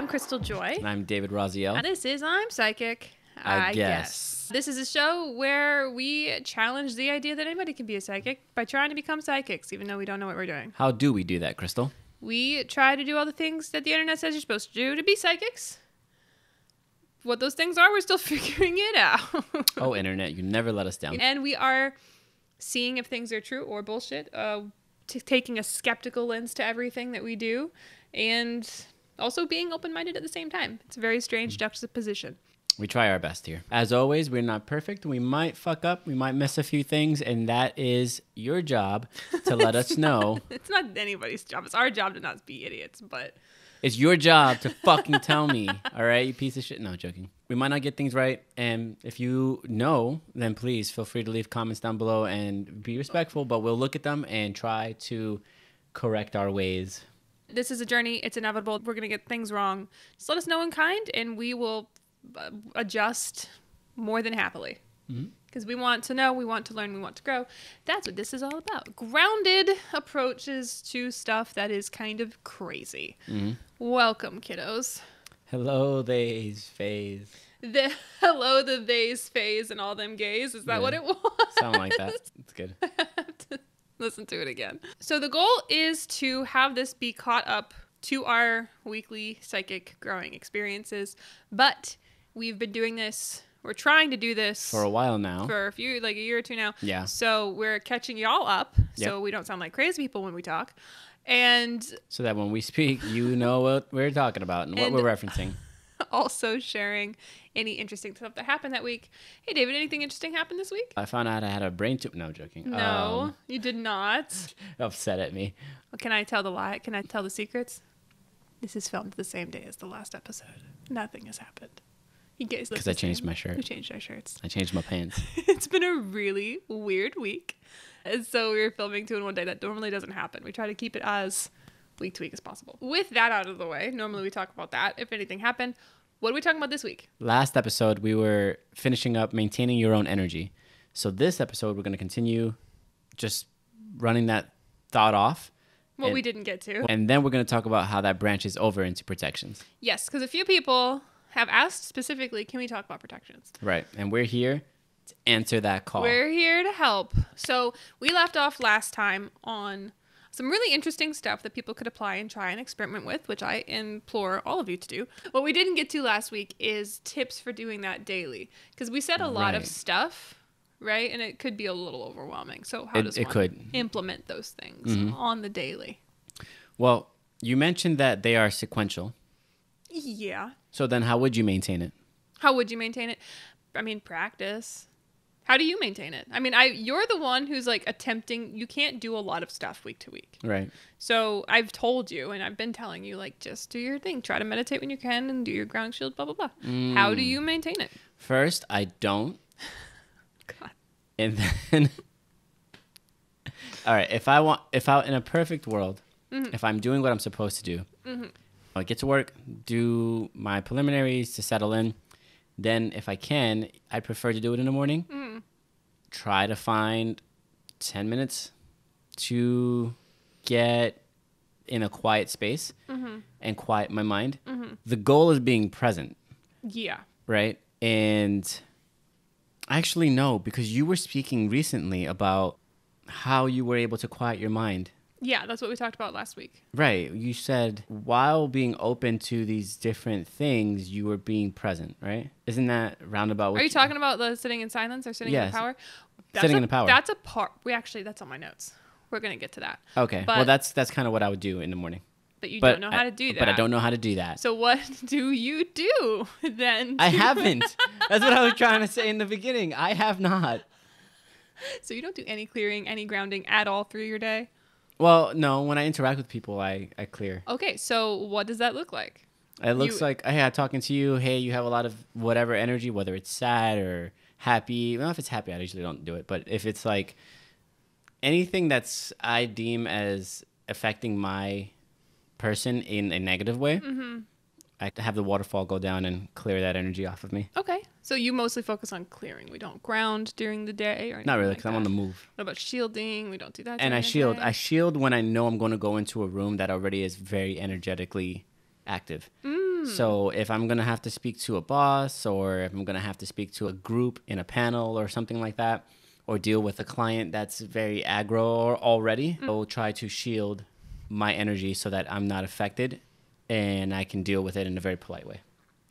I'm Crystal Joy. And I'm David Raziel. And this is I'm Psychic. I guess. This is a show where we challenge the idea that anybody can be a psychic by trying to become psychics, even though we don't know what we're doing. How do we do that, Crystal? We try to do all the things that the internet says you're supposed to do to be psychics. What those things are, we're still figuring it out. Oh, internet, you never let us down. and we are seeing if things are true or bullshit. Uh, t- taking a skeptical lens to everything that we do, and also being open-minded at the same time. It's a very strange mm. juxtaposition. We try our best here. As always, we're not perfect. We might fuck up. We might miss a few things, and that is your job to let us know. It's not anybody's job. It's our job to not be idiots, but It's your job to fucking tell me. All right, you piece of shit. No, joking. We might not get things right, and if you know, then please feel free to leave comments down below and be respectful. But we'll look at them and try to correct our ways. This is a journey. It's inevitable. We're going to get things wrong. Just let us know in kind, and we will uh, adjust more than happily. Because we want to know, we want to learn, we want to grow. That's what this is all about. Grounded approaches to stuff that is kind of crazy. Welcome, kiddos. Hello, they's phase. The hello, the theys, phase, and all them gays. Is that Yeah. what it was? Sound like that. It's good. listen to it again. So the goal is to have this be caught up to our weekly psychic growing experiences, but we've been doing this. We're trying to do this For a while now. for a few, like a year or two now. Yeah. So we're catching y'all up, so we don't sound like crazy people when we talk, and so that when we speak, you know what we're talking about and what we're referencing. also sharing any interesting stuff that happened that week. Hey, David, anything interesting happened this week? I found out I had a brain tumor. No, joking. No, Um, you did not. upset at me. Can I tell the lie? Can I tell the secrets? This is filmed the same day as the last episode. Nothing has happened. You guys look Because I changed same. my shirt. We changed our shirts. I changed my pants. it's been a really weird week. And so we were filming two in one day. That normally doesn't happen. We try to keep it as week to week as possible. With that out of the way, normally we talk about that. If anything happened, what are we talking about this week? Last episode, we were finishing up maintaining your own energy. So this episode, we're going to continue just running that thought off. What And- we didn't get to. And then we're going to talk about how that branches over into protections. Yes, because a few people have asked specifically, can we talk about protections? Right. And we're here to answer that call. We're here to help. So we left off last time on some really interesting stuff that people could apply and try and experiment with, which I implore all of you to do. What we didn't get to last week is tips for doing that daily, because we said a lot of stuff, right? And it could be a little overwhelming. So how It- does it one could. implement those things mm-hmm. on the daily? well, you mentioned that they are sequential. Yeah. So then how would you maintain it? How would you maintain it? I mean, practice. How do you maintain it? I mean, I you're the one who's like attempting. You can't do a lot of stuff week to week. Right. So I've told you, and I've been telling you, like, just do your thing. Try to meditate when you can, and do your ground shield. Blah blah blah. How do you maintain it? First, I don't. God. And then All right, if I want if I in a perfect world, Mm-hmm. if I'm doing what I'm supposed to do. I get to work, do my preliminaries to settle in. Then if I can, I prefer to do it in the morning. Mm-hmm. Try to find 10 minutes to get in a quiet space Mm-hmm. and quiet my mind. The goal is being present Yeah. right? And actually, no, because you were speaking recently about how you were able to quiet your mind. Yeah, that's what we talked about last week. Right. You said while being open to these different things, you were being present, right? Isn't that roundabout? Are you talking about the sitting in silence or sitting in Yes. the power? Sitting a, in the power. That's a part. We actually, that's on my notes. We're gonna get to that. Okay. But- well, that's that's kind of what I would do in the morning. But you But don't know how to do that. But I don't know how to do that. So what do you do then? I haven't. that's what I was trying to say in the beginning. I have not. so you don't do any clearing, any grounding at all through your day. Well, no. When I interact with people, I I clear. Okay, so what does that look like? It looks You- like, hey, I'm talking to you. Hey, you have a lot of whatever energy, whether it's sad or happy. Well, if it's happy, I usually don't do it. But if it's like anything that's I deem as affecting my person in a negative way, Mm-hmm. I have the waterfall go down and clear that energy off of me. Okay, so you mostly focus on clearing. We don't ground during the day, or Not really, because like I'm on the move. What about shielding? We don't do that. And I shield. I shield when I know I'm going to go into a room that already is very energetically active. Mm. So if I'm gonna have to speak to a boss, or if I'm gonna have to speak to a group in a panel or something like that, or deal with a client that's very aggro already, I'll try to shield my energy so that I'm not affected, and I can deal with it in a very polite way.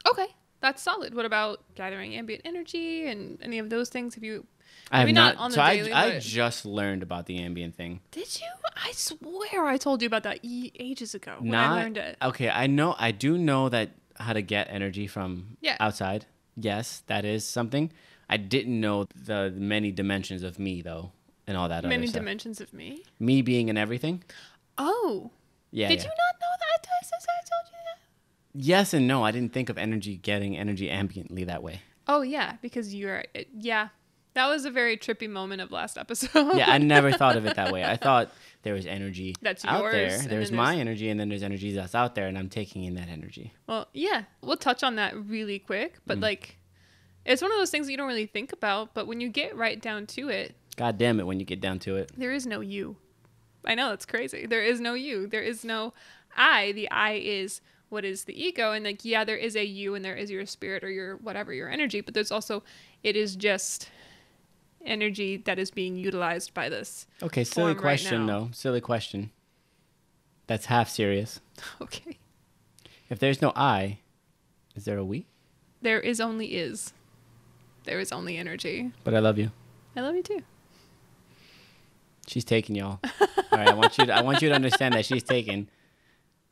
Okay, that's solid. What about gathering ambient energy and any of those things? Have you? I have not. not on the so daily, I, I just learned about the ambient thing. Did you? I swear I told you about that e- ages ago when not I learned it. okay. I know. I do know that how to get energy from Yeah. outside. Yes, that is something. I didn't know the many dimensions of me though, and all that Many other stuff. dimensions of me. Me being in everything. Oh, Yeah. did yeah. you not know that? I said I told you that. Yes and no. I didn't think of energy getting energy ambiently that way. Oh yeah, because you're yeah. That was a very trippy moment of last episode. Yeah, I never thought of it that way. I thought there was energy That's out yours, there. There's my there's- energy, and then there's energy that's out there, and I'm taking in that energy. Well, yeah, we'll touch on that really quick, but Mm. like, it's one of those things that you don't really think about, but when you get right down to it, God damn it, when you get down to it. there is no you. I know it's crazy. There is no you. There is no I. The I is what is the ego, and like, yeah, there is a you, and there is your spirit or your whatever your energy, but there's also it is just energy that is being utilized by this. Okay, silly right question now. though. Silly question. That's half serious. Okay. If there's no I, is there a we? There is only is. There is only energy. But I love you. I love you too. She's taken, y'all. All right, I want you. To, I want you to understand that she's taken.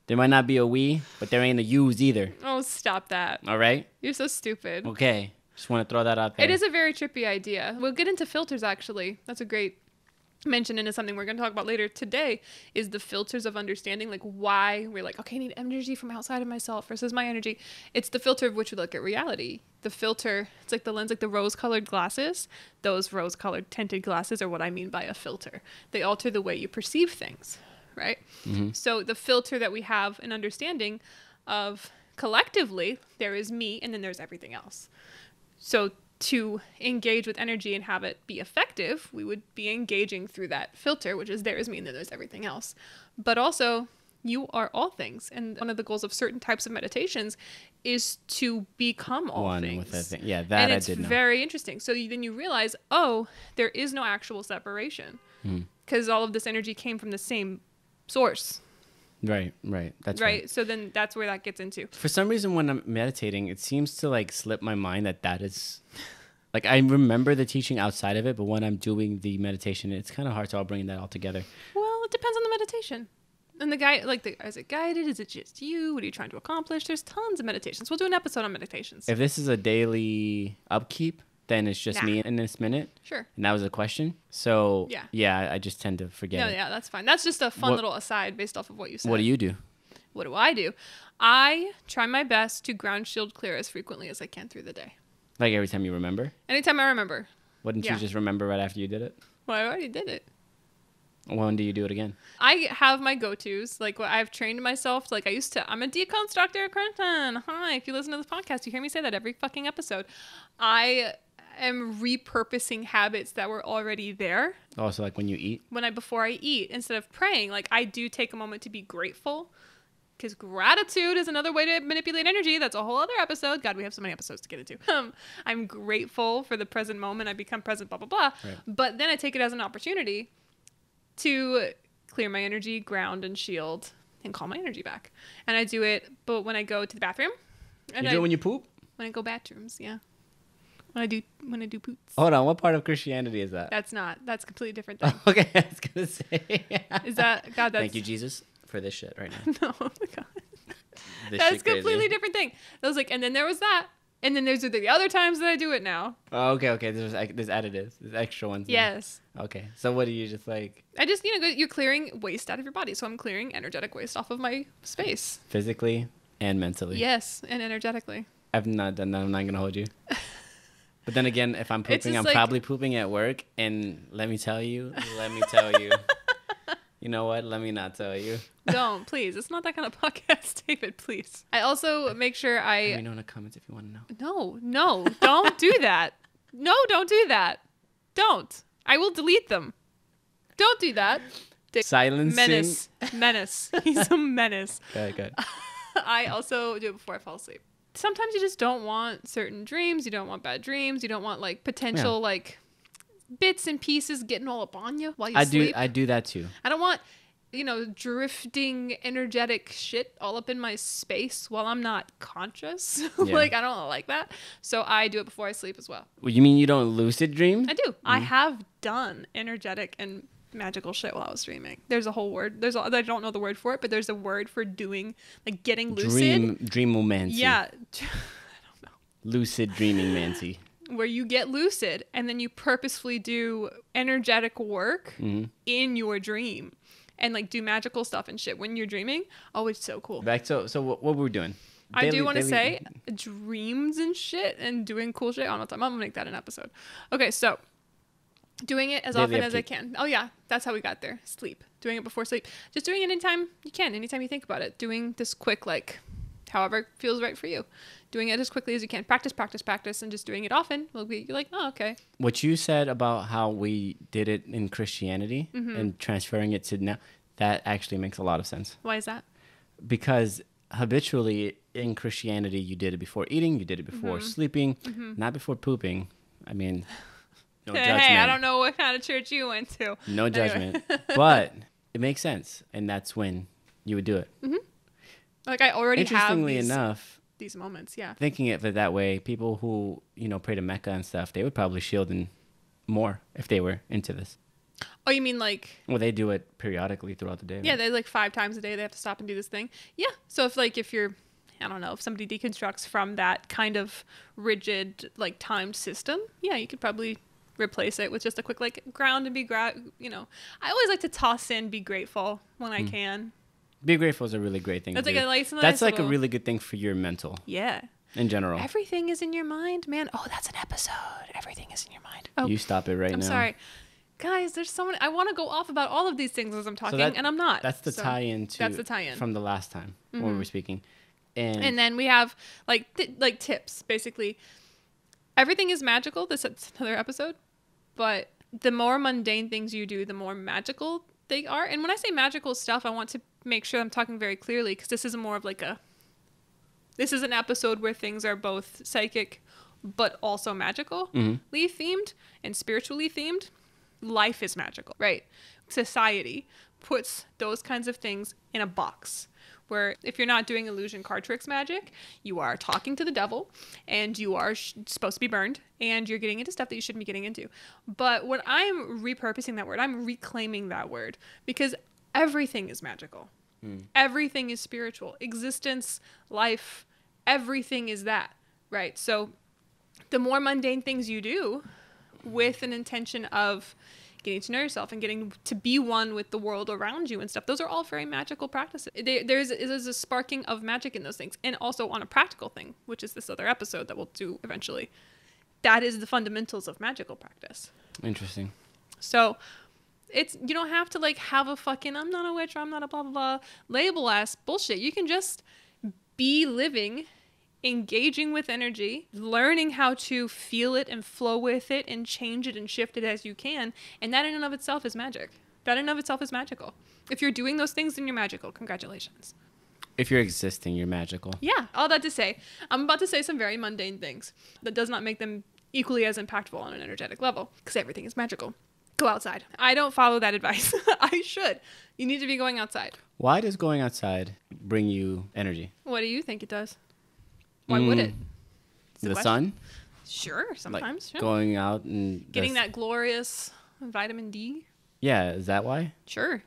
There might not be a we, but there ain't a yous either. Oh, stop that. All right. You're so stupid. Okay. Just want to throw that out there. It is a very trippy idea. We'll get into filters actually. That's a great mention into something we're going to talk about later today is the filters of understanding like why we're like okay I need energy from outside of myself versus my energy. It's the filter of which we look at reality. The filter, it's like the lens like the rose-colored glasses. Those rose-colored tinted glasses are what I mean by a filter. They alter the way you perceive things, right? So the filter that we have an understanding of collectively there is me and then there's everything else. So to engage with energy and have it be effective, we would be engaging through that filter, which is there is me and then there's everything else. But also, you are all things. And one of the goals of certain types of meditations is to become all one things. with a thing. Yeah, that and I it's did know. very interesting. So you, then you realize, oh, there is no actual separation Hmm. because all of this energy came from the same source, right, right. That's right. right? So then that's where that gets into. For some reason, when I'm meditating, it seems to like slip my mind that that is. Like I remember the teaching outside of it, but when I'm doing the meditation, it's kind of hard to all bring that all together. Well, it depends on the meditation. And the guy, like, the, is it guided? Is it just you? What are you trying to accomplish? There's tons of meditations. We'll do an episode on meditations. If this is a daily upkeep, then it's just Nah. me in this minute, sure. and that was a question. So Yeah. yeah, I just tend to forget. No, it. yeah, that's fine. That's just a fun What- little aside based off of what you said. What do you do? What do I do? I try my best to ground shield clear as frequently as I can through the day. Like every time you remember? Anytime I remember. Wouldn't Yeah. you just remember right after you did it? Well, I already did it. When do you do it again? I have my go-tos. Like what I've trained myself. Like I used to. I'm a deconstructor, Clinton. Hi. If you listen to this podcast, you hear me say that every fucking episode. I am repurposing habits that were already there Also, like when you eat. when I before I eat instead of praying. Like I do take a moment to be grateful. Because gratitude is another way to manipulate energy. That's a whole other episode. God, we have so many episodes to get into. Um, I'm grateful for the present moment. I become present, blah, blah, blah. Right. But then I take it as an opportunity to clear my energy, ground and shield, and call my energy back. And I do it, but when I go to the bathroom, and you I, do it when you poop? when I go bathrooms, yeah. When I do when I do poots. Hold on, what part of Christianity is that? That's not. That's a completely different thing. okay, I was gonna say. Is that God? That's Thank you, Jesus, for this shit right now. no. oh God. This That's shit crazy. completely different thing. I was like, and then there was that, and then there's the other times that I do it now. Oh, okay, okay. There's there's additives. There's extra ones. Yes, Okay. So what do you just like I just you know you're clearing waste out of your body, so I'm clearing energetic waste off of my space. physically and mentally? Yes, and energetically. I've not done that. I'm not gonna hold you. But then again, if I'm pooping, I'm like- probably pooping at work. And let me tell you, let me tell you. You know what? Let me not tell you. Don't please. It's not that kind of podcast, David. Please. I also make sure I. Let me know in the comments if you want to know. no no don't do that. No, don't do that. Don't. I will delete them. Don't do that. Dick- Silencing. Menace. Menace. He's a menace. Good, good. I also do it before I fall asleep. Sometimes you just don't want certain dreams. You don't want bad dreams. You don't want like potential Yeah. like bits and pieces getting all up on you while you I sleep. do I do that too. I don't want, you know, drifting energetic shit all up in my space while I'm not conscious. Yeah. like I don't like that. So I do it before I sleep as well. Well, You mean you don't lucid dream? I do. I mm. have done energetic and magical shit while I was dreaming. There's a whole word. There's a, I don't know the word for it, but there's a word for doing like getting lucid. Dream dream dreamomancy. Yeah. I don't know. Lucid dreaming mancy. Where you get lucid and then you purposefully do energetic work Mm-hmm. in your dream and like do magical stuff and shit when you're dreaming. Oh, it's so cool. Back so so what, what were we doing? I Daily- do want to say dreams and shit and doing cool shit all the time. I'm gonna make that an episode. Okay, so doing it as Daily often as I can. Oh yeah, that's how we got there. Sleep. Doing it before sleep. Just doing it anytime you can, anytime you think about it. Doing this quick, like however feels right for you. Doing it as quickly as you can. Practice, practice, practice, and just doing it often will be you're like, oh okay. what you said about how we did it in Christianity Mm-hmm. and transferring it to now, that actually makes a lot of sense. Why is that? Because habitually in Christianity, you did it before eating, you did it before Mm-hmm. sleeping, not before pooping. I mean, no hey, judgment. hey, I don't know what kind of church you went to. No Anyway. judgment. but it makes sense. And that's when you would do it. Mm-hmm. Like I already have Interestingly these, enough, these moments. Yeah. thinking of it that way, people who, you know, pray to Mecca and stuff, they would probably shield in more if they were into this. Oh, you mean like Well, they do it periodically throughout the day. Yeah, right? they like five times a day they have to stop and do this thing. Yeah. So if like if you're I don't know, if somebody deconstructs from that kind of rigid like timed system, yeah, you could probably replace it with just a quick like ground and be gra- you know. I always like to toss in be grateful when I hmm. can. Be grateful is a really great thing. That's like do. a nice- That's like a really good thing for your mental Yeah. in general. Everything is in your mind, man. Oh, that's an episode. Everything is in your mind. Oh, You stop it right now. I'm sorry. Guys, there's so many. I want to go off about all of these things as I'm talking, that- and I'm not. That's the So- tie-in to That's the tie-in. from the last time when we mm-hmm. were speaking. And, and then we have like th- like tips basically everything is magical this is another episode but the more mundane things you do the more magical they are. And when i say magical stuff i want to make sure i'm talking very clearly because this is more of like a this is an episode where things are both psychic but also magically mm-hmm. themed and spiritually themed. Life is magical right? Society puts those kinds of things in a box where if you're not doing illusion card tricks magic you are talking to the devil and you are sh- supposed to be burned and you're getting into stuff that you shouldn't be getting into. But when i'm repurposing that word i'm reclaiming that word because everything is magical. Hmm. Everything is spiritual. Existence life everything is that right? So the more mundane things you do with an intention of getting to know yourself and getting to be one with the world around you and stuff. Those are all very magical practices. There, there's, there's a sparking of magic in those things. And also on a practical thing which is this other episode that we'll do eventually. That is the fundamentals of magical practice. Interesting. so it's you don't have to like have a fucking I'm not a witch or I'm not a blah blah blah label ass bullshit. You can just be living, engaging with energy, learning how to feel it and flow with it and change it and shift it as you can. And that in and of itself is magic. That in and of itself is magical. If you're doing those things, then you're magical. Congratulations. If you're existing, you're magical. Yeah, all that to say, I'm about to say some very mundane things that does not make them equally as impactful on an energetic level because everything is magical. Go outside. I don't follow that advice. I should. You need to be going outside. Why does going outside bring you energy? What do you think it does? Why would Mm, it? It's a The sun? Sure, Like sometimes. yeah. going out and Getting that glorious vitamin D. Yeah, is that why? Sure,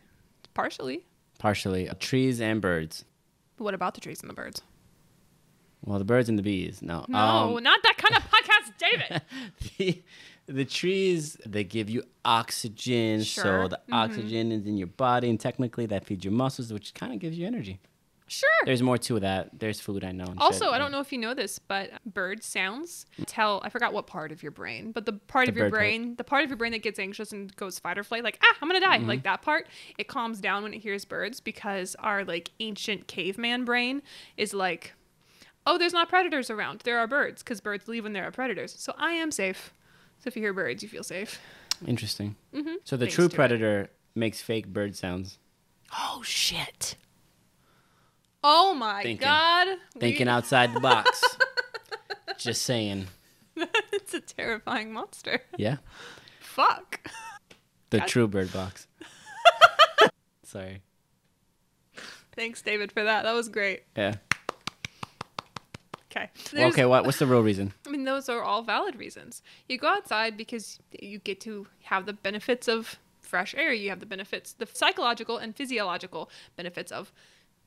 partially. Partially. Trees and birds. But what about the trees and the birds? Well, the birds and the bees. No. No, Um, not that kind of podcast, David. the, the trees they give you oxygen so the Mm-hmm. oxygen is in your body and technically that feeds your muscles which kind of gives you energy Sure. there's more to that there's food i know Also, shit, I don't know if you know this, but bird sounds tell, I forgot what part of your brain, but the part The of your bird part. brain, the part of your brain that gets anxious and goes fight or flight, like, ah, I'm going to die, Mm-hmm. like that part, it calms down when it hears birds because our like ancient caveman brain is like, oh, there's not predators around. There are birds because birds leave when there are predators. So I am safe. So if you hear birds, you feel safe. interesting Mm-hmm. so the Thanks true to it. predator makes fake bird sounds Oh, shit. Oh my Thinking. god. We- Thinking outside the box. Just saying. it's a terrifying monster. Yeah. Fuck. The God. true bird box. Sorry. Thanks, David, for that. That was great. Yeah. Okay. There's- okay. What? What's the real reason? I mean, those are all valid reasons. You go outside because you get to have the benefits of fresh air. You have the benefits, the psychological and physiological benefits of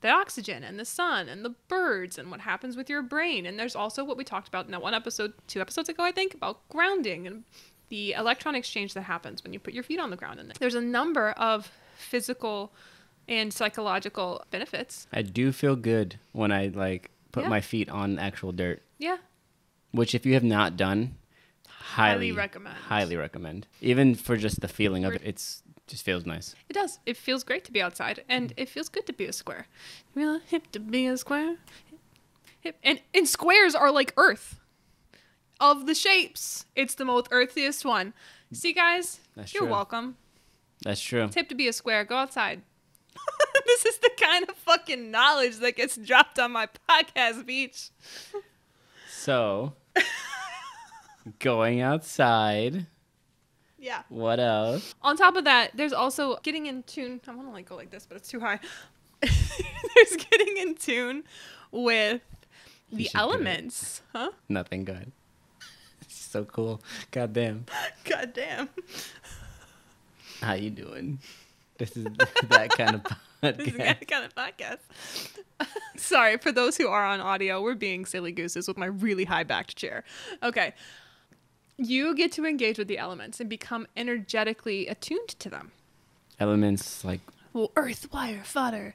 the oxygen and the sun and the birds and what happens with your brain. And there's also what we talked about in that one episode, two episodes ago, I think, about grounding and the electron exchange that happens when you put your feet on the ground. And there's a number of physical and psychological benefits. I do feel good when I like put Yeah. my feet on actual dirt, Yeah. which if you have not done, highly, Highly recommend. Highly recommend. Even for just the feeling of it, it's just feels nice. It does. It feels great to be outside, and mm. it feels good to be a square. Real hip to be a square. Hip. And and squares are like Earth. Of the shapes, it's the most earthiest one. See, guys, That's you're true. welcome. That's true. It's hip to be a square. Go outside. this is the kind of fucking knowledge that gets dropped on my podcast, Beach. So, going outside. Yeah. What else? On top of that, there's also getting in tune. I want to like go like this, but it's too high. there's getting in tune with You the should do it. elements, huh? Nothing good. It's so cool. Goddamn. God damn. How you doing? This is that kind of This is podcast. kind of podcast. Sorry, for those who are on audio, we're being silly gooses with my really high backed chair. Okay. You get to engage with the elements and become energetically attuned to them. Elements like Well, earth, wire, fodder,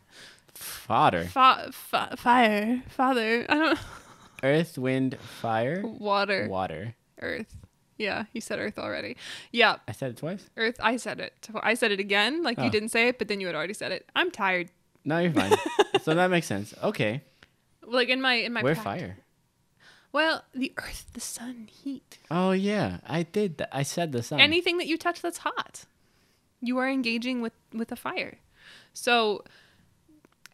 fodder, fa- fa- fire, father, I don't earth, wind, fire, water, water. earth. Yeah, you said earth already. Yeah, I said it twice. earth. I said it. I said it again, like Oh. you didn't say it, but then you had already said it. I'm tired. No, you're fine. so that makes sense. Okay, Like in my in my we're prac- fire. Well, the earth, the sun, heat. Oh yeah, I did that. I said the sun. anything that you touch that's hot you are engaging with with a fire so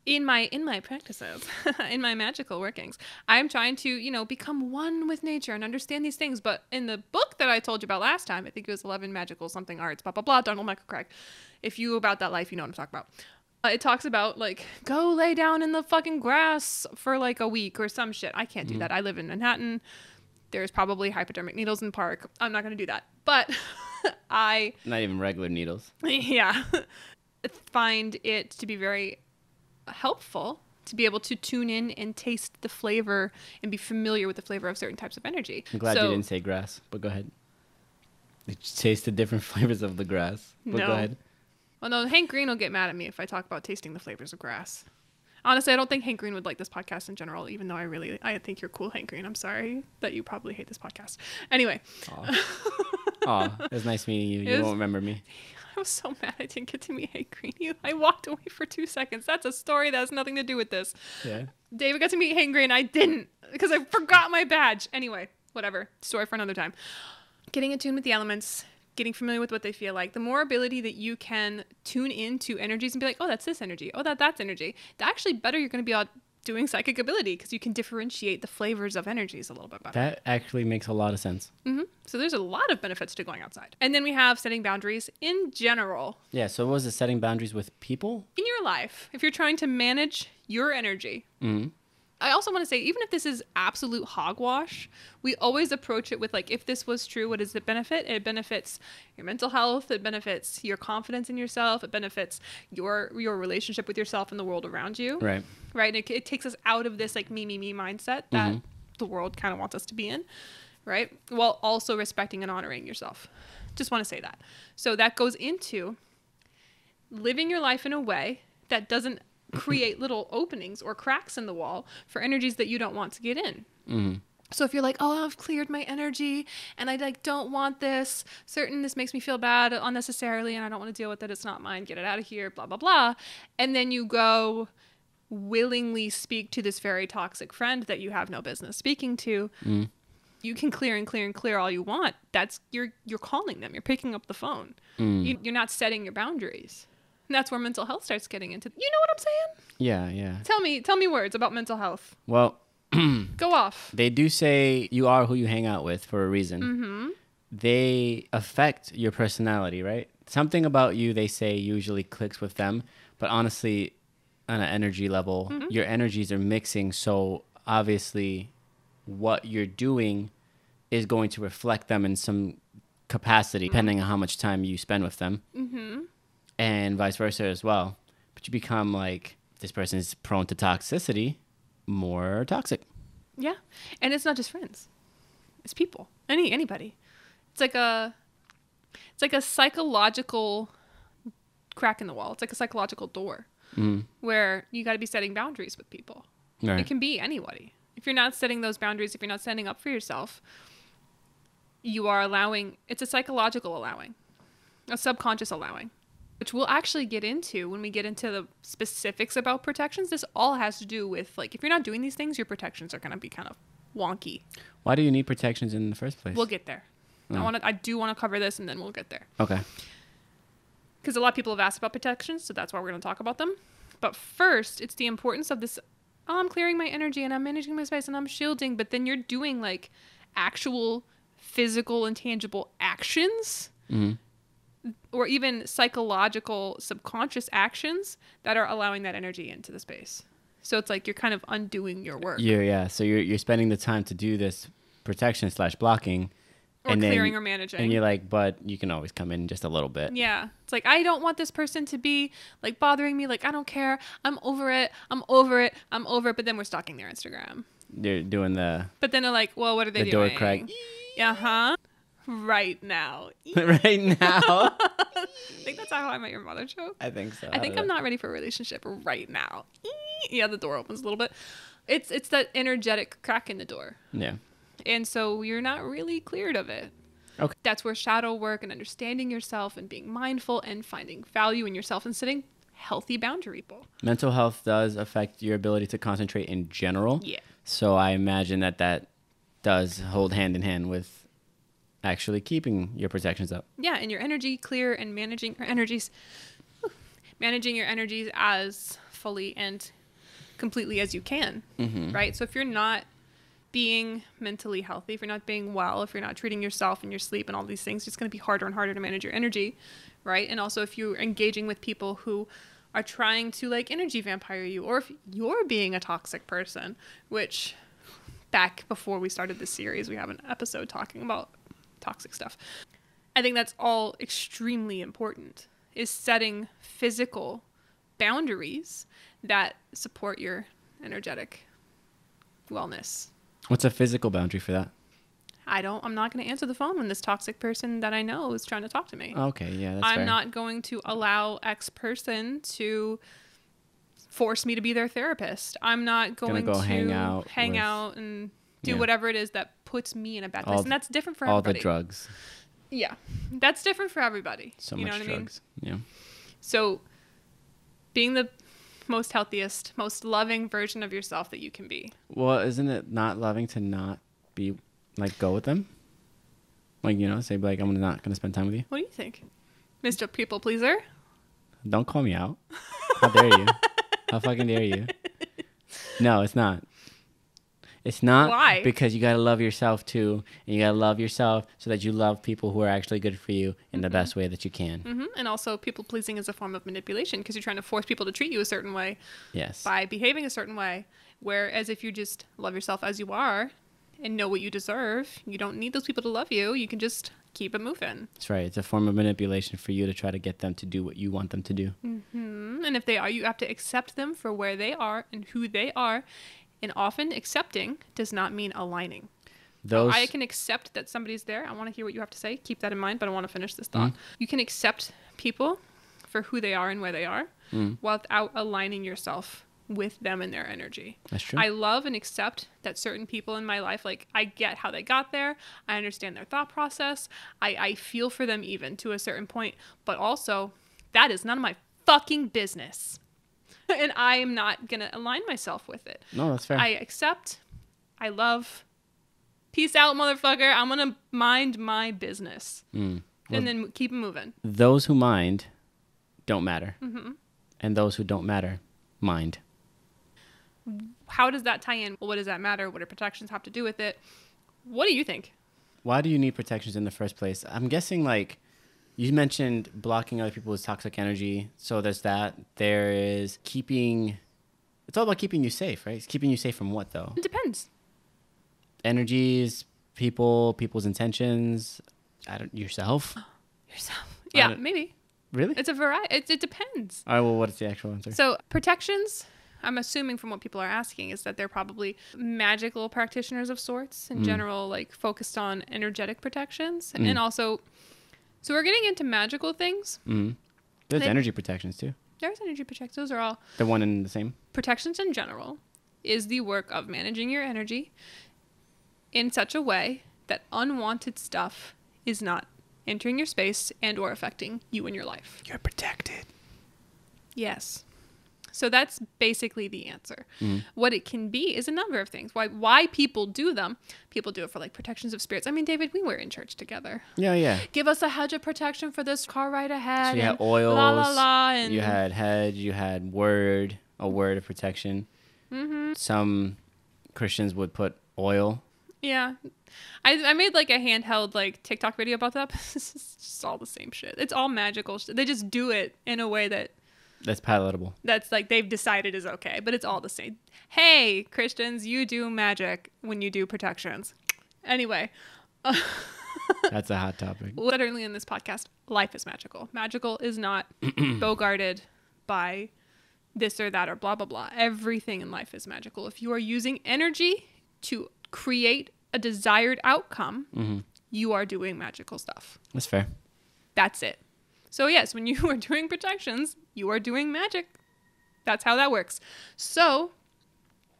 in my in my practices in my magical workings i'm trying to you know become one with nature and understand these things but in the book that i told you about last time i think it was 11 magical something arts blah blah blah donald michael kraig if you about that life you know what i'm talking about Uh, it talks about like go lay down in the fucking grass for like a week or some shit i can't do mm-hmm. that i live in manhattan there's probably hypodermic needles in the park i'm not going to do that but i Not even regular needles. yeah find it to be very helpful to be able to tune in and taste the flavor and be familiar with the flavor of certain types of energy. I'm glad So- you didn't say grass, but go ahead. You taste the different flavors of the grass. But No. go ahead. Well, no, Hank Green will get mad at me if I talk about tasting the flavors of grass. Honestly, I don't think Hank Green would like this podcast in general, even though I really, I think you're cool, Hank Green. I'm sorry that you probably hate this podcast. Anyway, Aw, it was nice meeting you. You was- won't remember me. I was so mad I didn't get to meet Hank Green. You, I walked away for two seconds. That's a story that has nothing to do with this. Yeah. David got to meet Hank Green. I didn't because I forgot my badge. Anyway, whatever. Story for another time. Getting in tune with the elements, getting familiar with what they feel like. The more ability that you can tune into energies and be like, oh, that's this energy. Oh, that that's energy. The actually better you're going to be out doing psychic ability because you can differentiate the flavors of energies a little bit better. That actually makes a lot of sense. hmm So there's a lot of benefits to going outside. And then we have setting boundaries in general Yeah. So, what was it setting boundaries with people? in your life. If you're trying to manage your energy, hmm I also want to say, even if this is absolute hogwash, we always approach it with like, if this was true, what does it benefit? It benefits your mental health. It benefits your confidence in yourself. It benefits your your relationship with yourself and the world around you. Right. Right. And it, it takes us out of this like me me me mindset that Mhm. the world kind of wants us to be in. Right. While also respecting and honoring yourself. Just want to say that. So that goes into living your life in a way that doesn't create little openings or cracks in the wall for energies that you don't want to get in. hmm So if you're like, "Oh, I've cleared my energy and I like don't want this, certain this makes me feel bad unnecessarily and I don't want to deal with it. It's not mine. Get it out of here, blah blah blah." And then you go willingly speak to this very toxic friend that you have no business speaking to. Mm. You can clear and clear and clear all you want. That's you're you're calling them. You're picking up the phone. Mm. You, you're not setting your boundaries. That's where mental health starts getting into. You know what I'm saying? Yeah, yeah. Tell me, tell me words about mental health. Well, Go off. they do say you are who you hang out with for a reason. Mm-hmm. They affect your personality, right? Something about you, they say, usually clicks with them. But honestly, on an energy level, Mm-hmm. your energies are mixing. So obviously, what you're doing is going to reflect them in some capacity, depending on how much time you spend with them, Mm-hmm. And vice versa as well. But you become like this person is prone to toxicity, more toxic. Yeah, and it's not just friends; it's people. Any anybody. It's like a, it's like a psychological crack in the wall. It's like a psychological door Mm. where you got to be setting boundaries with people. Right. It can be anybody. If you're not setting those boundaries, if you're not standing up for yourself, you are allowing. It's a psychological allowing, a subconscious allowing, which we'll actually get into when we get into the specifics about protections. This all has to do with like if you're not doing these things, your protections are going to be kind of wonky. Why do you need protections in the first place? We'll get there. I Mm. want to. I do want to cover this, and then we'll get there okay. because a lot of people have asked about protections, so that's why we're going to talk about them. But first, it's the importance of this. Oh, I'm clearing my energy and I'm managing my space and I'm shielding, but then you're doing like actual physical and tangible actions hmm or even psychological subconscious actions that are allowing that energy into the space. So it's like you're kind of undoing your work You're yeah. So you're you're spending the time to do this protection slash blocking, or and then- clearing or managing. and you're like, but you can always come in just a little bit. Yeah. It's like I don't want this person to be like bothering me. Like I don't care. I'm over it. I'm over it. I'm over it. But then we're stalking their Instagram. They're doing the But then they're like, well, what are they the door doing? crack Uh huh. Right now. right now. I think that's how I met your mother show. I think so. I think I'm not ready for a relationship right now. Yeah, the door opens a little bit. It's it's that energetic crack in the door. Yeah. And so you're not really cleared of it. Okay. That's where shadow work and understanding yourself and being mindful and finding value in yourself and setting healthy boundary people. Mental health does affect your ability to concentrate in general. Yeah. So I imagine that that does hold hand in hand with actually keeping your protections up. Yeah, and your energy clear and managing your energies managing your energies as fully and completely as you can. Mm-hmm. Right? So if you're not being mentally healthy, if you're not being well, if you're not treating yourself and your sleep and all these things, it's going to be harder and harder to manage your energy, right? And also if you're engaging with people who are trying to like energy vampire you or if you're being a toxic person, which back before we started this series, we have an episode talking about toxic stuff. I think that's all extremely important is setting physical boundaries that support your energetic wellness. What's a physical boundary for that? I don't I'm not going to answer the phone when this toxic person that I know is trying to talk to me. Okay, yeah, that's I'm fair. not going to allow X person to force me to be their therapist. I'm not going go to hang out hang with- out and do Yeah. whatever it is that puts me in a bad place. And that's different for everybody. all the drugs. Yeah. That's different for everybody. So you much know what I mean? drugs. Yeah. So, being the most healthiest, most loving version of yourself that you can be. Well, isn't it not loving to not be like go with them? Like you know, say like I'm not gonna spend time with you. What do you think, Mr. People Pleaser? Don't call me out. How dare you? How fucking dare you? No, it's not. It's not Why? because you gotta love yourself too, and you gotta love yourself so that you love people who are actually good for you in the best way that you can. hmm And also, people pleasing is a form of manipulation because you're trying to force people to treat you a certain way Yes. by behaving a certain way. Whereas if you just love yourself as you are and know what you deserve, you don't need those people to love you. You can just keep it moving. That's right. It's a form of manipulation for you to try to get them to do what you want them to do. hmm And if they are, you have to accept them for where they are and who they are. And often accepting does not mean aligning. Those I can accept that somebody's there. I want to hear what you have to say. Keep that in mind, but I want to finish this thought. You can accept people for who they are and where they are Mm. without aligning yourself with them and their energy. that's true. I love and accept that certain people in my life, like I get how they got there. I understand their thought process. I, I feel for them even to a certain point, but also that is none of my fucking business. and I am not going to align myself with it. no, that's fair. I accept. I love. Peace out, motherfucker. I'm going to mind my business. Mm. Well- and then keep moving. Those who mind don't matter. Mm-hmm. And those who don't matter, mind. How does that tie in? What does that matter? What do protections have to do with it? What do you think? Why do you need protections in the first place? I'm guessing like you mentioned blocking other people's toxic energy. So there's that. There is keeping it's all about keeping you safe, right? It's keeping you safe from what though? It depends. Energies, people, people's intentions, I don't yourself. Yourself. Yeah, maybe. Really? It's a variety. It, it depends. All right, well what's the actual answer? So protections, I'm assuming from what people are asking, is that they're probably magical practitioners of sorts in Mm. general, like focused on energetic protections, Mm. and also. So we're getting into magical things. mm There's They- energy protections too. There's energy protections. Those are all The one and the same. protections in general. Is the work of managing your energy in such a way that unwanted stuff is not entering your space and or affecting you and your life. You're protected. Yes. So that's basically the answer. Mhm. What it can be is a number of things. Why why people do them? People do it for like protections of spirits. I mean, David, we were in church together. Yeah, yeah. Give us a hedge of protection for this car ride ahead. So you had oils. La la la. And you had hedge. You had word. A word of protection. Mm-hmm. Some Christians would put oil. Yeah. I, I made like a handheld like TikTok video about that. it's just all the same shit. It's all magical. Shit. They just do it in a way that That's palatable. that's like they've decided is okay, but it's all the same. Hey, Christians, you do magic when you do protections. Anyway, That's a hot topic. literally in this podcast, life is magical. Magical is not bogarted by this or that or blah blah blah. Everything in life is magical. If you are using energy to create a desired outcome, hmm you are doing magical stuff. That's fair. That's it. So, yes, when you are doing protections, you are doing magic. That's how that works. So,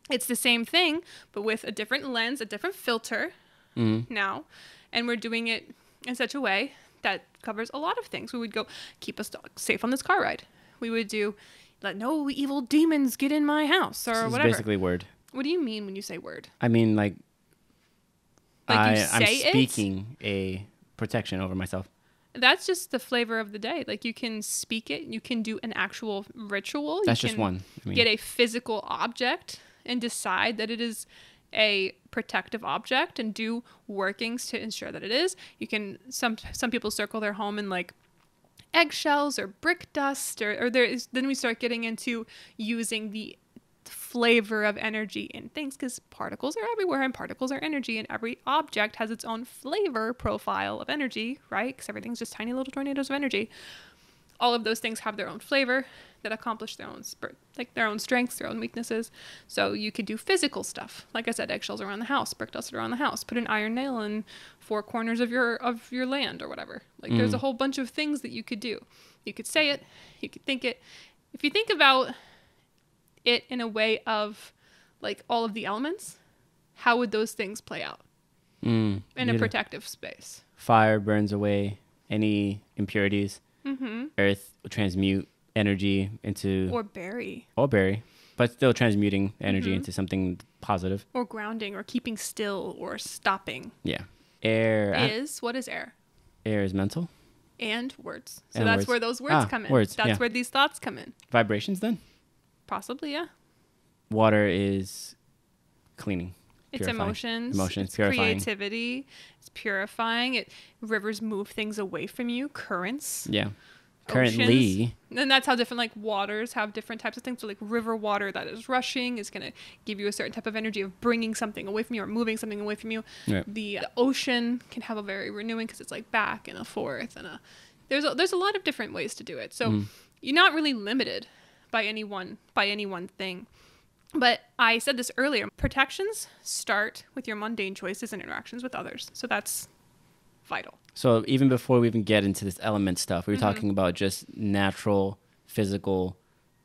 it's the same thing, but with a different lens, a different filter hmm now. And we're doing it in such a way that covers a lot of things. We would go, keep us safe on this car ride. We would do, let no evil demons get in my house or This is whatever. basically word. what do you mean when you say word? I mean, like, Like I, you I'm say it? speaking a protection over myself. That's just the flavor of the day. Like you can speak it, you can do an actual ritual. That's you just can one. I mean, get a physical object and decide that it is a protective object and do workings to ensure that it is. You can some some people circle their home in like eggshells or brick dust or, or there is then we start getting into using the flavor of energy in things because particles are everywhere and particles are energy and every object has its own flavor profile of energy right? Because everything's just tiny little tornadoes of energy. All of those things have their own flavor that accomplish their own like their own strengths their own weaknesses. So you could do physical stuff. Like i said eggshells around the house brick dust around the house. Put an iron nail in four corners of your of your land or whatever. Like there's a Mm. whole bunch of things that you could do. You could say it you could think it. If you think about it in a way of like all of the elements how would those things play out mm, in a protective space fire burns away any impurities. mm-hmm. Earth transmute energy into or bury or berry, but still transmuting energy Mhm. into something positive. or grounding or keeping still or stopping Yeah. Air. is what is air air is mental. and words so And that's words. where those words Ah, come in words, that's yeah. where these thoughts come in Vibrations then. Possibly yeah. Water is cleaning. it's emotions. Emotions, it's purifying. creativity. It's purifying. It rivers move things away from you. Currents. Yeah. Currently, and that's how different like waters have different types of things. So like river water that is rushing is going to give you a certain type of energy of bringing something away from you or moving something away from you. Yeah. the ocean can have a very renewing because it's like back and a forth and a there's a, there's a lot of different ways to do it. So Mm. you're not really limited by any one by any one thing but i said this earlier protections start with your mundane choices and interactions with others so that's vital So even before we even get into this element stuff, we were Mhm. talking about just natural, physical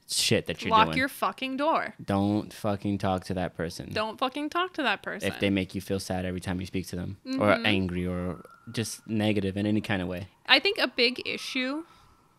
shit that you're lock doing. your fucking door Don't fucking talk to that person. don't fucking talk to that person if they make you feel sad every time you speak to them, or Mhm. angry, or just negative in any kind of way. I think a big issue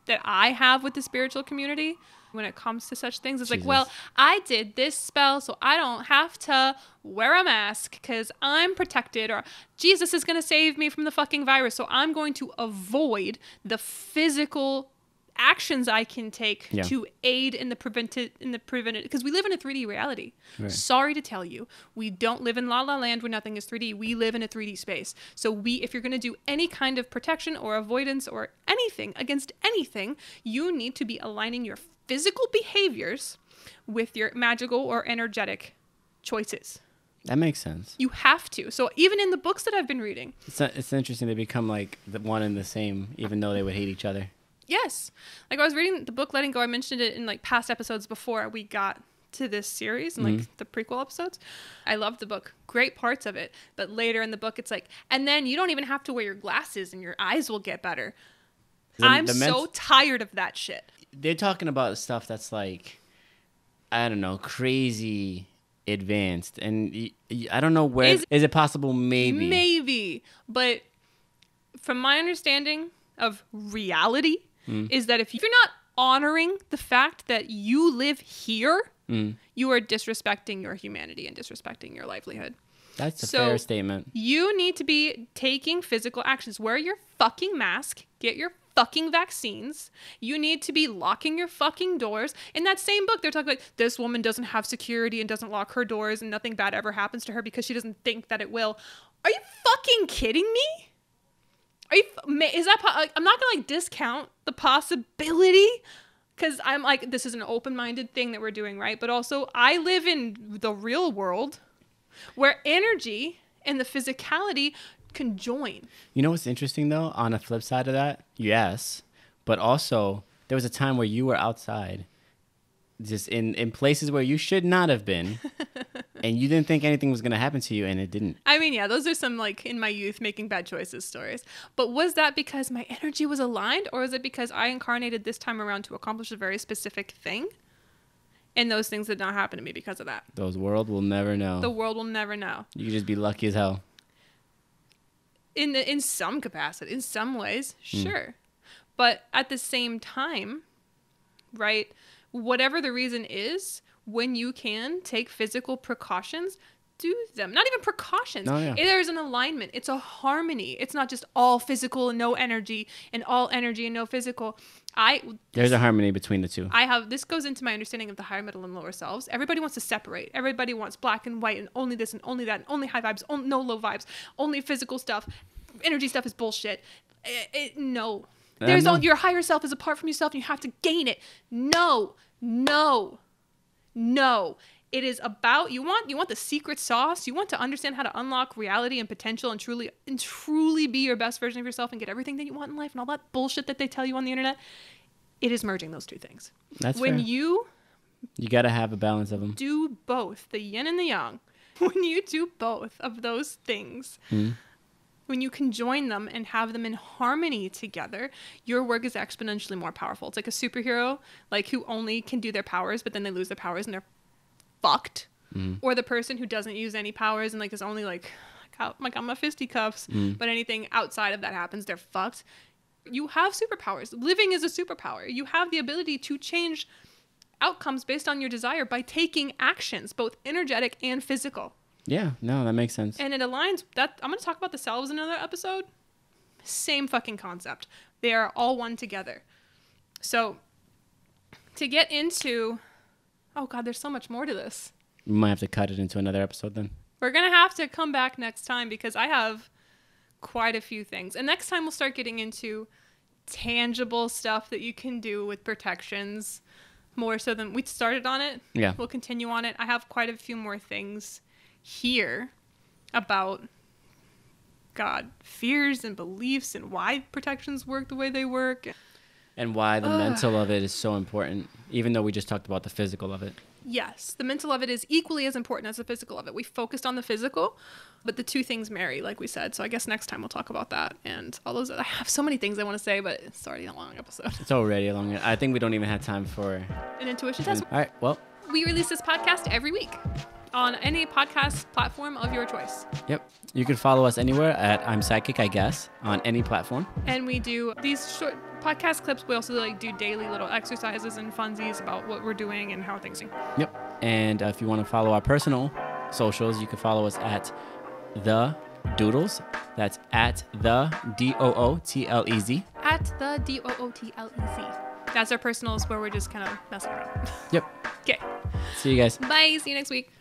that I have with the spiritual community when it comes to such things is like, well, I did this spell, so I don't have to wear a mask because I'm protected, or Jesus is going to save me from the fucking virus, so I'm going to avoid the physical actions I can take Yeah. to aid in the prevented in the prevented because we live in a 3D reality. Right. Sorry to tell you, we don't live in La La Land where nothing is 3D. We live in a 3D space. So we if you're going to do any kind of protection or avoidance or anything against anything, you need to be aligning your physical behaviors with your magical or energetic choices. That makes sense. You have to. So even in the books that I've been reading, It's uh, it's interesting they become like the one and the same, even though they would hate each other. Yes. Like I was reading the book Letting Go. I mentioned it in like past episodes before we got to this series and like mm-hmm. the prequel episodes. I loved the book. Great parts of it. But later in the book it's like and then you don't even have to wear your glasses and your eyes will get better. The- I'm the so tired of that shit. They're talking about stuff that's like I don't know, crazy advanced, and y- y- I don't know where Is- is it possible? Maybe. Maybe. But from my understanding of reality Mm. is that if you're not honoring the fact that you live here, Mm. you are disrespecting your humanity and disrespecting your livelihood. That's a So- fair statement. You need to be taking physical actions. Wear your fucking mask. Get your fucking vaccines. You need to be locking your fucking doors. In that same book, they're talking like this woman doesn't have security and doesn't lock her doors, and nothing bad ever happens to her because she doesn't think that it will. Are you fucking kidding me? Are you? Is that? I'm not gonna like discount the possibility because I'm like this is an open-minded thing that we're doing, right? But also, I live in the real world where energy and the physicality can join. You know what's interesting though? On the flip side of that, yes, but also there was a time where you were outside, just in in places where you should not have been, and you didn't think anything was gonna happen to you, and it didn't. I mean, yeah, those are some like in my youth making bad choices stories. But was that because my energy was aligned, or is it because I incarnated this time around to accomplish a very specific thing? And those things did not happen to me because of that. Those world will never know. The world will never know. you could just be lucky as hell. In the, in some capacity in some ways hmm. sure. But at the same time right whatever the reason is when you can take physical precautions do them not even precautions Oh, yeah. there's an alignment it's a harmony it's not just all physical and no energy and all energy and no physical i There's a harmony between the two. I have this goes into my understanding of the higher, middle, and lower selves. Everybody wants to separate. Everybody wants black and white and only this and only that and only high vibes, on, no low vibes, only physical stuff. Energy stuff is bullshit. It, it- no, Uh, there's all, your higher self is apart from yourself, and you have to gain it. No, no, no. It is about you want you want the secret sauce. You want to understand how to unlock reality and potential and truly and truly be your best version of yourself and get everything that you want in life and all that bullshit that they tell you on the internet. It is merging those two things That's when fair. you You gotta have a balance of them. do both the yin and the yang when you do both of those things hmm. when you can join them and have them in harmony together your work is exponentially more powerful it's like a superhero like who only can do their powers but then they lose their powers and they're fucked mm-hmm. or the person who doesn't use any powers and like is only like like I'm a fisticuffs mm-hmm. but anything outside of that happens they're fucked you have superpowers living is a superpower you have the ability to change outcomes based on your desire by taking actions, both energetic and physical. Yeah, no, that makes sense. And it aligns that I'm going to talk about the selves in another episode. Same fucking concept. They are all one together. So to get into Oh god, there's so much more to this. We might have to cut it into another episode then. We're going to have to come back next time because I have quite a few things. And next time we'll start getting into tangible stuff that you can do with protections more so than we started on it. Yeah. We'll continue on it. I have quite a few more things here about God, fears and beliefs and why protections work the way they work. And why the mental of it is so important, even though we just talked about the physical of it. Yes, the mental of it is equally as important as the physical of it. We focused on the physical, but the two things marry, like we said. So I guess next time we'll talk about that and all those. I have so many things I want to say, but it's already a long episode. It's already a long. I think we don't even have time for. An intuition test. All right. Well. We release this podcast every week on any podcast platform of your choice. Yep. You can follow us anywhere at I'm Psychic, I guess, on any platform. And we do these short podcast clips. We also like do daily little exercises and funsies about what we're doing and how things are. Yep. And uh, if you want to follow our personal socials, you can follow us at the Dootlez. That's at the D O O T L E Z. At the D O O T L E Z. That's our personals where we're just kind of messing around. Yep. Okay. See you guys. Bye. See you next week.